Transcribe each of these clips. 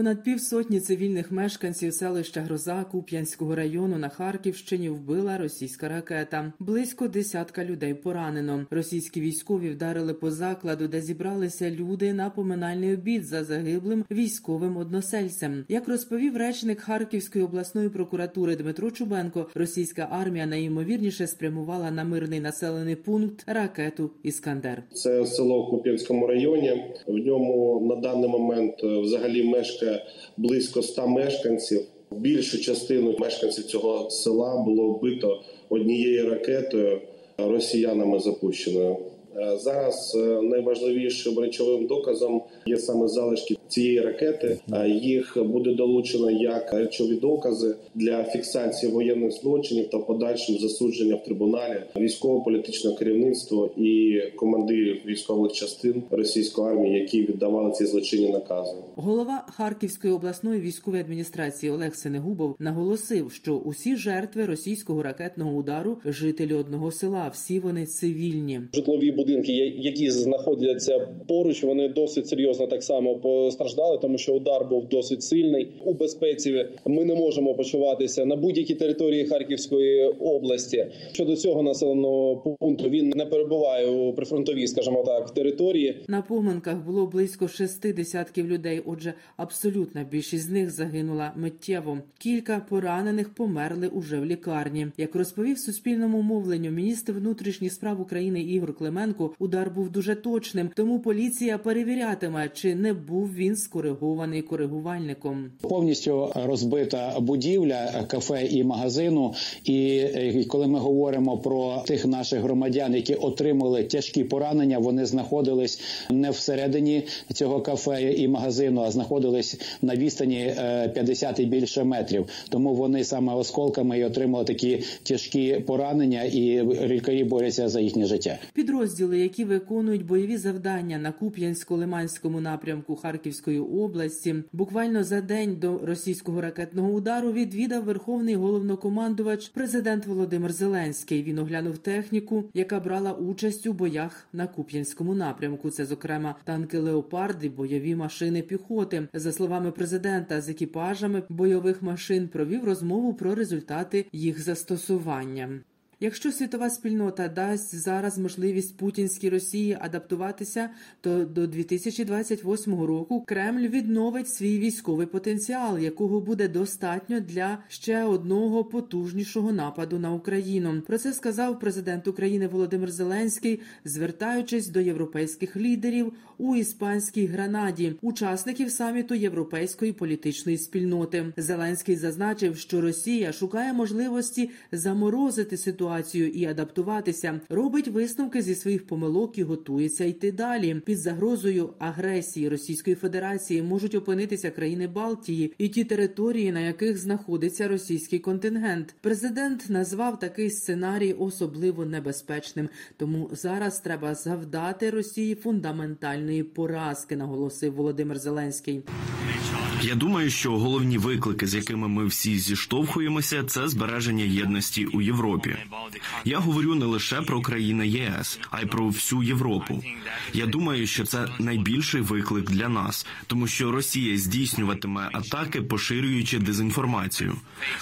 Понад півсотні цивільних мешканців селища Гроза Куп'янського району на Харківщині вбила російська ракета. Близько десятка людей поранено. Російські військові вдарили по закладу, де зібралися люди на поминальний обід за загиблим військовим односельцем. Як розповів речник Харківської обласної прокуратури Дмитро Чубенко, російська армія найімовірніше спрямувала на мирний населений пункт ракету Іскандер. Це село в Куп'янському районі. В ньому на даний момент е, взагалі мешкає близько 100 мешканців. Більшу частину мешканців цього села було вбито однією ракетою росіянами запущеною. Е, Зараз е, найважливішим речовим доказом є саме залишки цієї ракети. Е, Їх буде долучено як речові докази для фіксації воєнних злочинів та подальшим засудження в трибуналі військово-політичне керівництво і командирів військових частин російської армії, які віддавали ці злочинні накази. Голова Харківської обласної військової адміністрації Олег Сенегубов наголосив, що усі жертви російського ракетного удару жителі одного села, всі вони цивільні. житлові будинки, які знаходяться поруч, вони досить серйозно так само постраждали, тому що удар був досить сильний. У безпеці ми не можемо почуватися на будь-якій території Харківської області. Щодо цього населеного пункту він не перебуває у прифронтовій, скажімо так, території. На поминках було близько шести десятків людей. Отже, абсолютна більшість з них загинула миттєво. Кілька поранених померли уже в лікарні. Як розповів суспільному мовленню міністр внутрішніх справ України Ігор Клименко, удар був дуже точним. Тому поліція перевірятиме, чи не був він скоригований коригувальником. повністю розбита будівля кафе і магазину. І е, коли ми говоримо про тих наших громадян, які отримали тяжкі поранення, вони знаходились не всередині цього кафе і магазину, а знаходились на відстані е, 50 і більше метрів. Тому вони саме осколками і отримали такі тяжкі поранення, і лікарі борються за їхнє життя. Підрозділи, які виконують бойові завдання на Куп'янсько-Лиманському напрямку Харківської області, буквально за день до російського ракетного удару відвідав верховний головнокомандувач президент Володимир Зеленський. Він оглянув техніку, яка брала участь у боях на Куп'янському напрямку. Це, зокрема, танки леопарди, бойові машини піхоти. За словами президента, з екіпажами бойових машин провів розмову про результати їх застосування. Якщо світова спільнота дасть зараз можливість путінській Росії адаптуватися, то до 2028 року Кремль відновить свій військовий потенціал, якого буде достатньо для ще одного потужнішого нападу на Україну. Про це сказав президент України Володимир Зеленський, звертаючись до європейських лідерів у іспанській гранаді, учасників саміту європейської політичної спільноти. Зеленський зазначив, що Росія шукає можливості заморозити ситуацію і адаптуватися, робить висновки зі своїх помилок і готується йти далі. Під загрозою агресії Російської Федерації можуть опинитися країни Балтії і ті території, на яких знаходиться російський контингент. Президент назвав такий сценарій особливо небезпечним. Тому зараз треба завдати Росії фундаментальної поразки, наголосив Володимир Зеленський. Я думаю, що головні виклики, з якими ми всі зіштовхуємося, це збереження єдності у Європі. Я говорю не лише про країни ЄС, а й про всю Європу. Я думаю, що це найбільший виклик для нас, тому що Росія здійснюватиме атаки, поширюючи дезінформацію.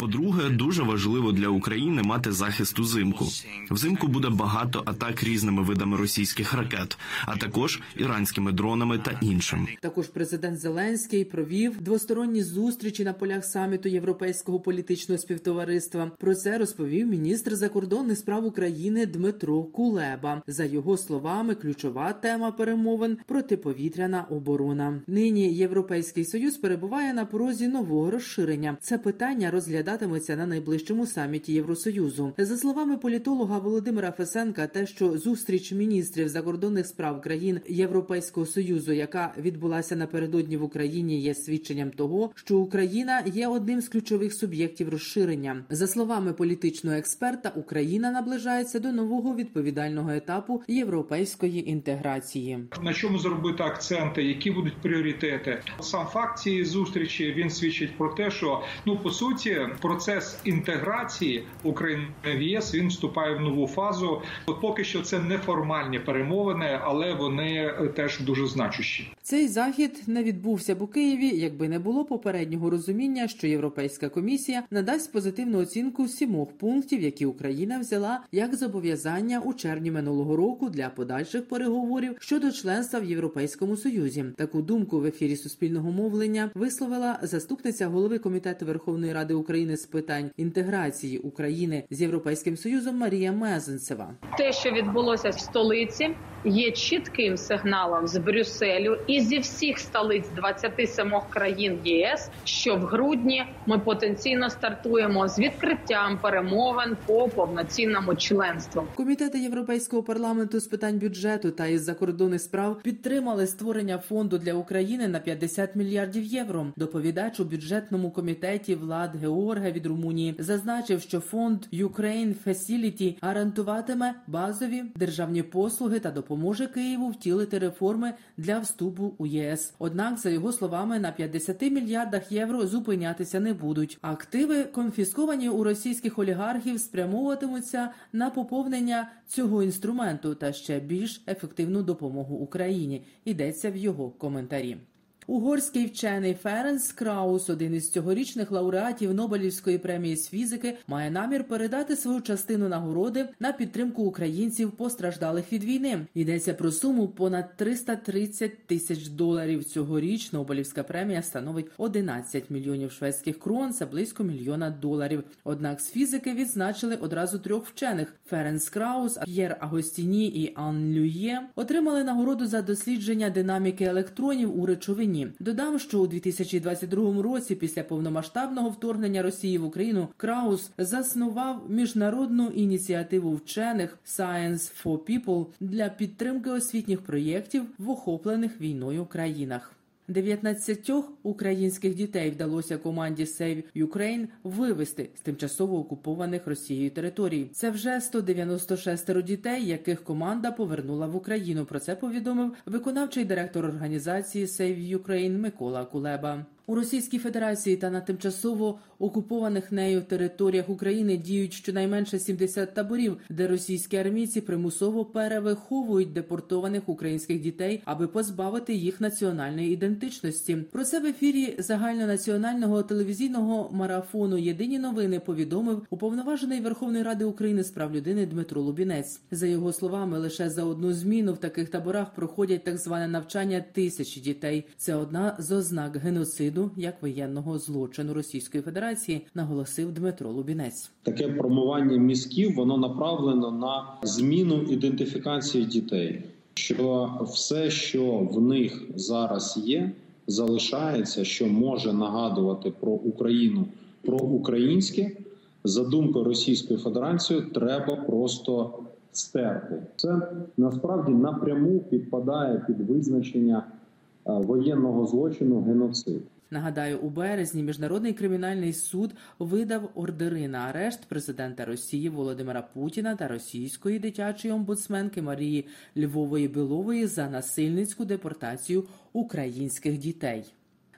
По-друге, дуже важливо для України мати захист узимку. Взимку буде багато атак різними видами російських ракет, а також іранськими дронами та іншим. Також президент Зеленський провів двосторонні зустрічі на полях саміту Європейського політичного співтовариства. Про це розповів міністр закордонних справ України Дмитро Кулеба. За його словами, ключова тема перемовин протиповітряна оборона. Нині Європейський союз перебуває на порозі нового розширення. Це питання розглядатиметься на найближчому саміті Євросоюзу. За словами політолога Володимира Фесенка, те, що зустріч міністрів закордонних справ країн Європейського союзу, яка відбулася напередодні в Україні, є свідченням свідченням того, що Україна є одним з ключових суб'єктів розширення. За словами політичного експерта, Україна наближається до нового відповідального етапу європейської інтеграції. На чому зробити акценти, які будуть пріоритети? Сам факт цієї зустрічі він свідчить про те, що ну по суті процес інтеграції України в ЄС він вступає в нову фазу. От поки що це неформальні перемовини, але вони теж дуже значущі. Цей захід не відбувся б у Києві, якби не було попереднього розуміння, що Європейська комісія надасть позитивну оцінку сімох пунктів, які Україна взяла як зобов'язання у червні минулого року для подальших переговорів щодо членства в Європейському Союзі. Таку думку в ефірі суспільного мовлення висловила заступниця голови комітету Верховної Ради України з питань інтеграції України з Європейським Союзом Марія Мезенцева. Те, що відбулося в столиці, є чітким сигналом з Брюсселю і зі всіх столиць 27 країн ЄС, що в грудні ми потенційно стартуємо з відкриттям перемовин по повноцінному членству. Комітети Європейського парламенту з питань бюджету та із закордонних справ підтримали створення фонду для України на 50 мільярдів євро. Доповідач у бюджетному комітеті Влад Георга від Румунії зазначив, що фонд Ukraine Facility гарантуватиме базові державні послуги та допоможе Києву втілити реформи для вступу у ЄС. Однак, за його словами, на 50 мільярдах євро зупинятися не будуть. Активи, конфісковані у російських олігархів, спрямовуватимуться на поповнення цього інструменту та ще більш ефективну допомогу Україні. Йдеться в його коментарі. Угорський вчений Ференс Краус, один із цьогорічних лауреатів Нобелівської премії з фізики, має намір передати свою частину нагороди на підтримку українців, постраждалих від війни. Йдеться про суму понад 330 тисяч доларів. Цьогоріч Нобелівська премія становить 11 мільйонів шведських крон, це близько мільйона доларів. Однак з фізики відзначили одразу трьох вчених: Ференс Краус, П'єр Агостіні і Ан Лює отримали нагороду за дослідження динаміки електронів у речовині. Додам, що у 2022 році, після повномасштабного вторгнення Росії в Україну, Краус заснував міжнародну ініціативу вчених Science for People для підтримки освітніх проєктів в охоплених війною країнах. 19 українських дітей вдалося команді Save Ukraine вивести з тимчасово окупованих Росією територій. Це вже 196 дітей, яких команда повернула в Україну. Про це повідомив виконавчий директор організації Save Ukraine Микола Кулеба. У Російській Федерації та на тимчасово окупованих нею територіях України діють щонайменше 70 таборів, де російські армійці примусово перевиховують депортованих українських дітей, аби позбавити їх національної ідентичності. Про це в ефірі загальнонаціонального телевізійного марафону Єдині новини повідомив уповноважений Верховної Ради України з прав людини Дмитро Лубінець. За його словами, лише за одну зміну в таких таборах проходять так зване навчання тисячі дітей. Це одна з ознак геноциду як воєнного злочину Російської Федерації, наголосив Дмитро Лубінець. Таке промивання мізків воно направлено на зміну ідентифікації дітей, що все, що в них зараз є, залишається, що може нагадувати про Україну, про українське за думкою Російської Федерації, треба просто стерти. Це насправді напряму підпадає під визначення воєнного злочину геноцид. Нагадаю, у березні міжнародний кримінальний суд видав ордери на арешт президента Росії Володимира Путіна та російської дитячої омбудсменки Марії Львової Білової за насильницьку депортацію українських дітей.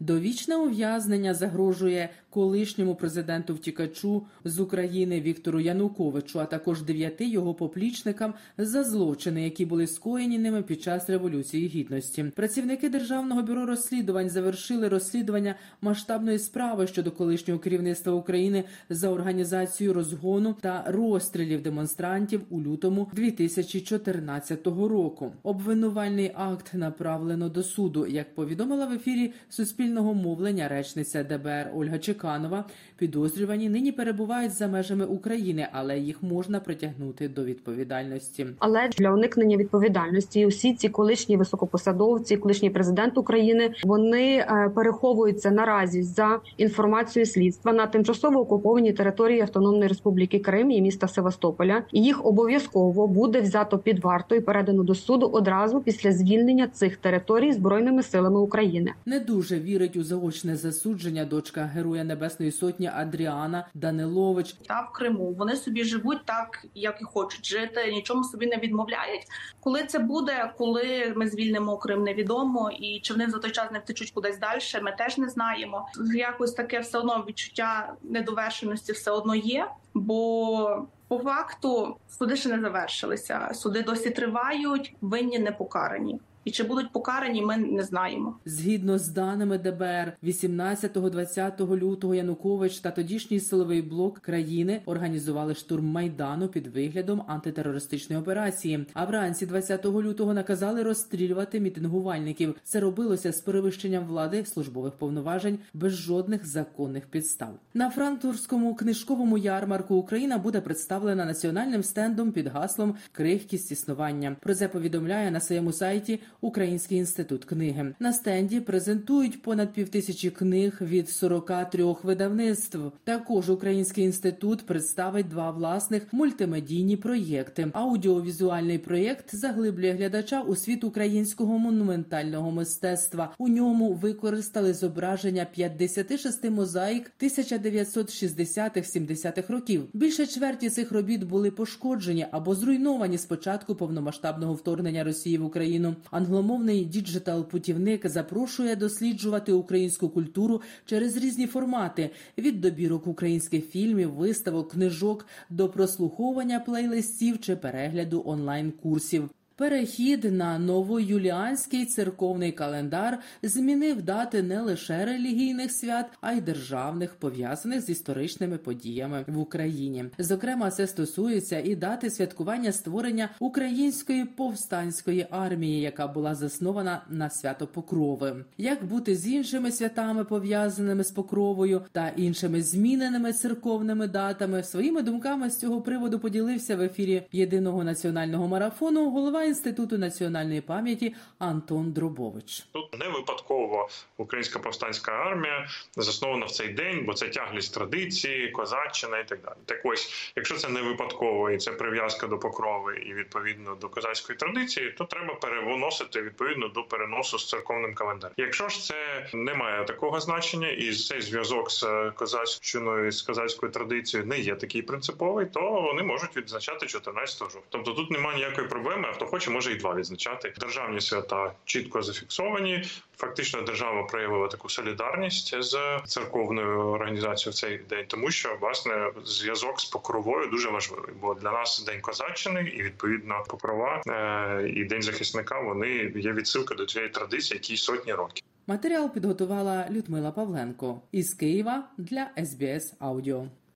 Довічне ув'язнення загрожує колишньому президенту втікачу з України Віктору Януковичу, а також дев'яти його поплічникам за злочини, які були скоєні ними під час революції гідності. Працівники державного бюро розслідувань завершили розслідування масштабної справи щодо колишнього керівництва України за організацію розгону та розстрілів демонстрантів у лютому 2014 року. Обвинувальний акт направлено до суду, як повідомила в ефірі Суспільного мовлення речниця ДБР Ольга Чекалова. Труханова. Підозрювані нині перебувають за межами України, але їх можна притягнути до відповідальності. Але для уникнення відповідальності усі ці колишні високопосадовці, колишній президент України, вони е, переховуються наразі за інформацією слідства на тимчасово окупованій території Автономної Республіки Крим і міста Севастополя. І їх обов'язково буде взято під варту і передано до суду одразу після звільнення цих територій збройними силами України. Не дуже вірить у заочне засудження дочка Героя Небесної Сотні Адріана Данилович. та в Криму. Вони собі живуть так, як і хочуть жити, нічому собі не відмовляють. Коли це буде, коли ми звільнимо Крим, невідомо, і чи вони за той час не втечуть кудись далі, ми теж не знаємо. Якось таке все одно відчуття недовершеності все одно є, бо по факту суди ще не завершилися. Суди досі тривають, винні не покарані. І чи будуть покарані, ми не знаємо. Згідно з даними ДБР, 18-20 лютого Янукович та тодішній силовий блок країни організували штурм майдану під виглядом антитерористичної операції. А вранці 20 лютого наказали розстрілювати мітингувальників. Це робилося з перевищенням влади службових повноважень без жодних законних підстав. На франкфуртському книжковому ярмарку Україна буде представлена національним стендом під гаслом Крихкість існування. Про це повідомляє на своєму сайті Український інститут книги. На стенді презентують понад півтисячі книг від 43 видавництв. Також Український інститут представить два власних мультимедійні проєкти. Аудіовізуальний проєкт заглиблює глядача у світ українського монументального мистецтва. У ньому використали зображення 56 мозаїк 1960-70-х років. Більше чверті цих робіт були пошкоджені або зруйновані з початку повномасштабного вторгнення Росії в Україну. Англомовний діджитал-путівник запрошує досліджувати українську культуру через різні формати: від добірок українських фільмів, виставок, книжок до прослуховування плейлистів чи перегляду онлайн-курсів. Перехід на новоюліанський церковний календар змінив дати не лише релігійних свят, а й державних, пов'язаних з історичними подіями в Україні. Зокрема, це стосується і дати святкування створення української повстанської армії, яка була заснована на свято Покрови. Як бути з іншими святами, пов'язаними з покровою та іншими зміненими церковними датами, своїми думками з цього приводу поділився в ефірі єдиного національного марафону голова інституту національної пам'яті Антон Дробович. Тут не випадково українська повстанська армія заснована в цей день, бо це тяглість традиції, козаччина і так далі. Так ось, якщо це не випадково і це прив'язка до покрови і відповідно до козацької традиції, то треба перевоносити відповідно до переносу з церковним календарем. Якщо ж це не має такого значення, і цей зв'язок з козаччиною з козацькою традицією не є такий принциповий, то вони можуть відзначати 14 жовтня. Тобто тут немає ніякої проблеми, а хто хоче, може і два відзначати. Державні свята чітко зафіксовані. Фактично, держава проявила таку солідарність з церковною організацією в цей день, тому що власне зв'язок з покровою дуже важливий. Бо для нас день козаччини і відповідно покрова е, і день захисника вони є відсилка до цієї традиції, які сотні років. Матеріал підготувала Людмила Павленко із Києва для СБС Аудіо.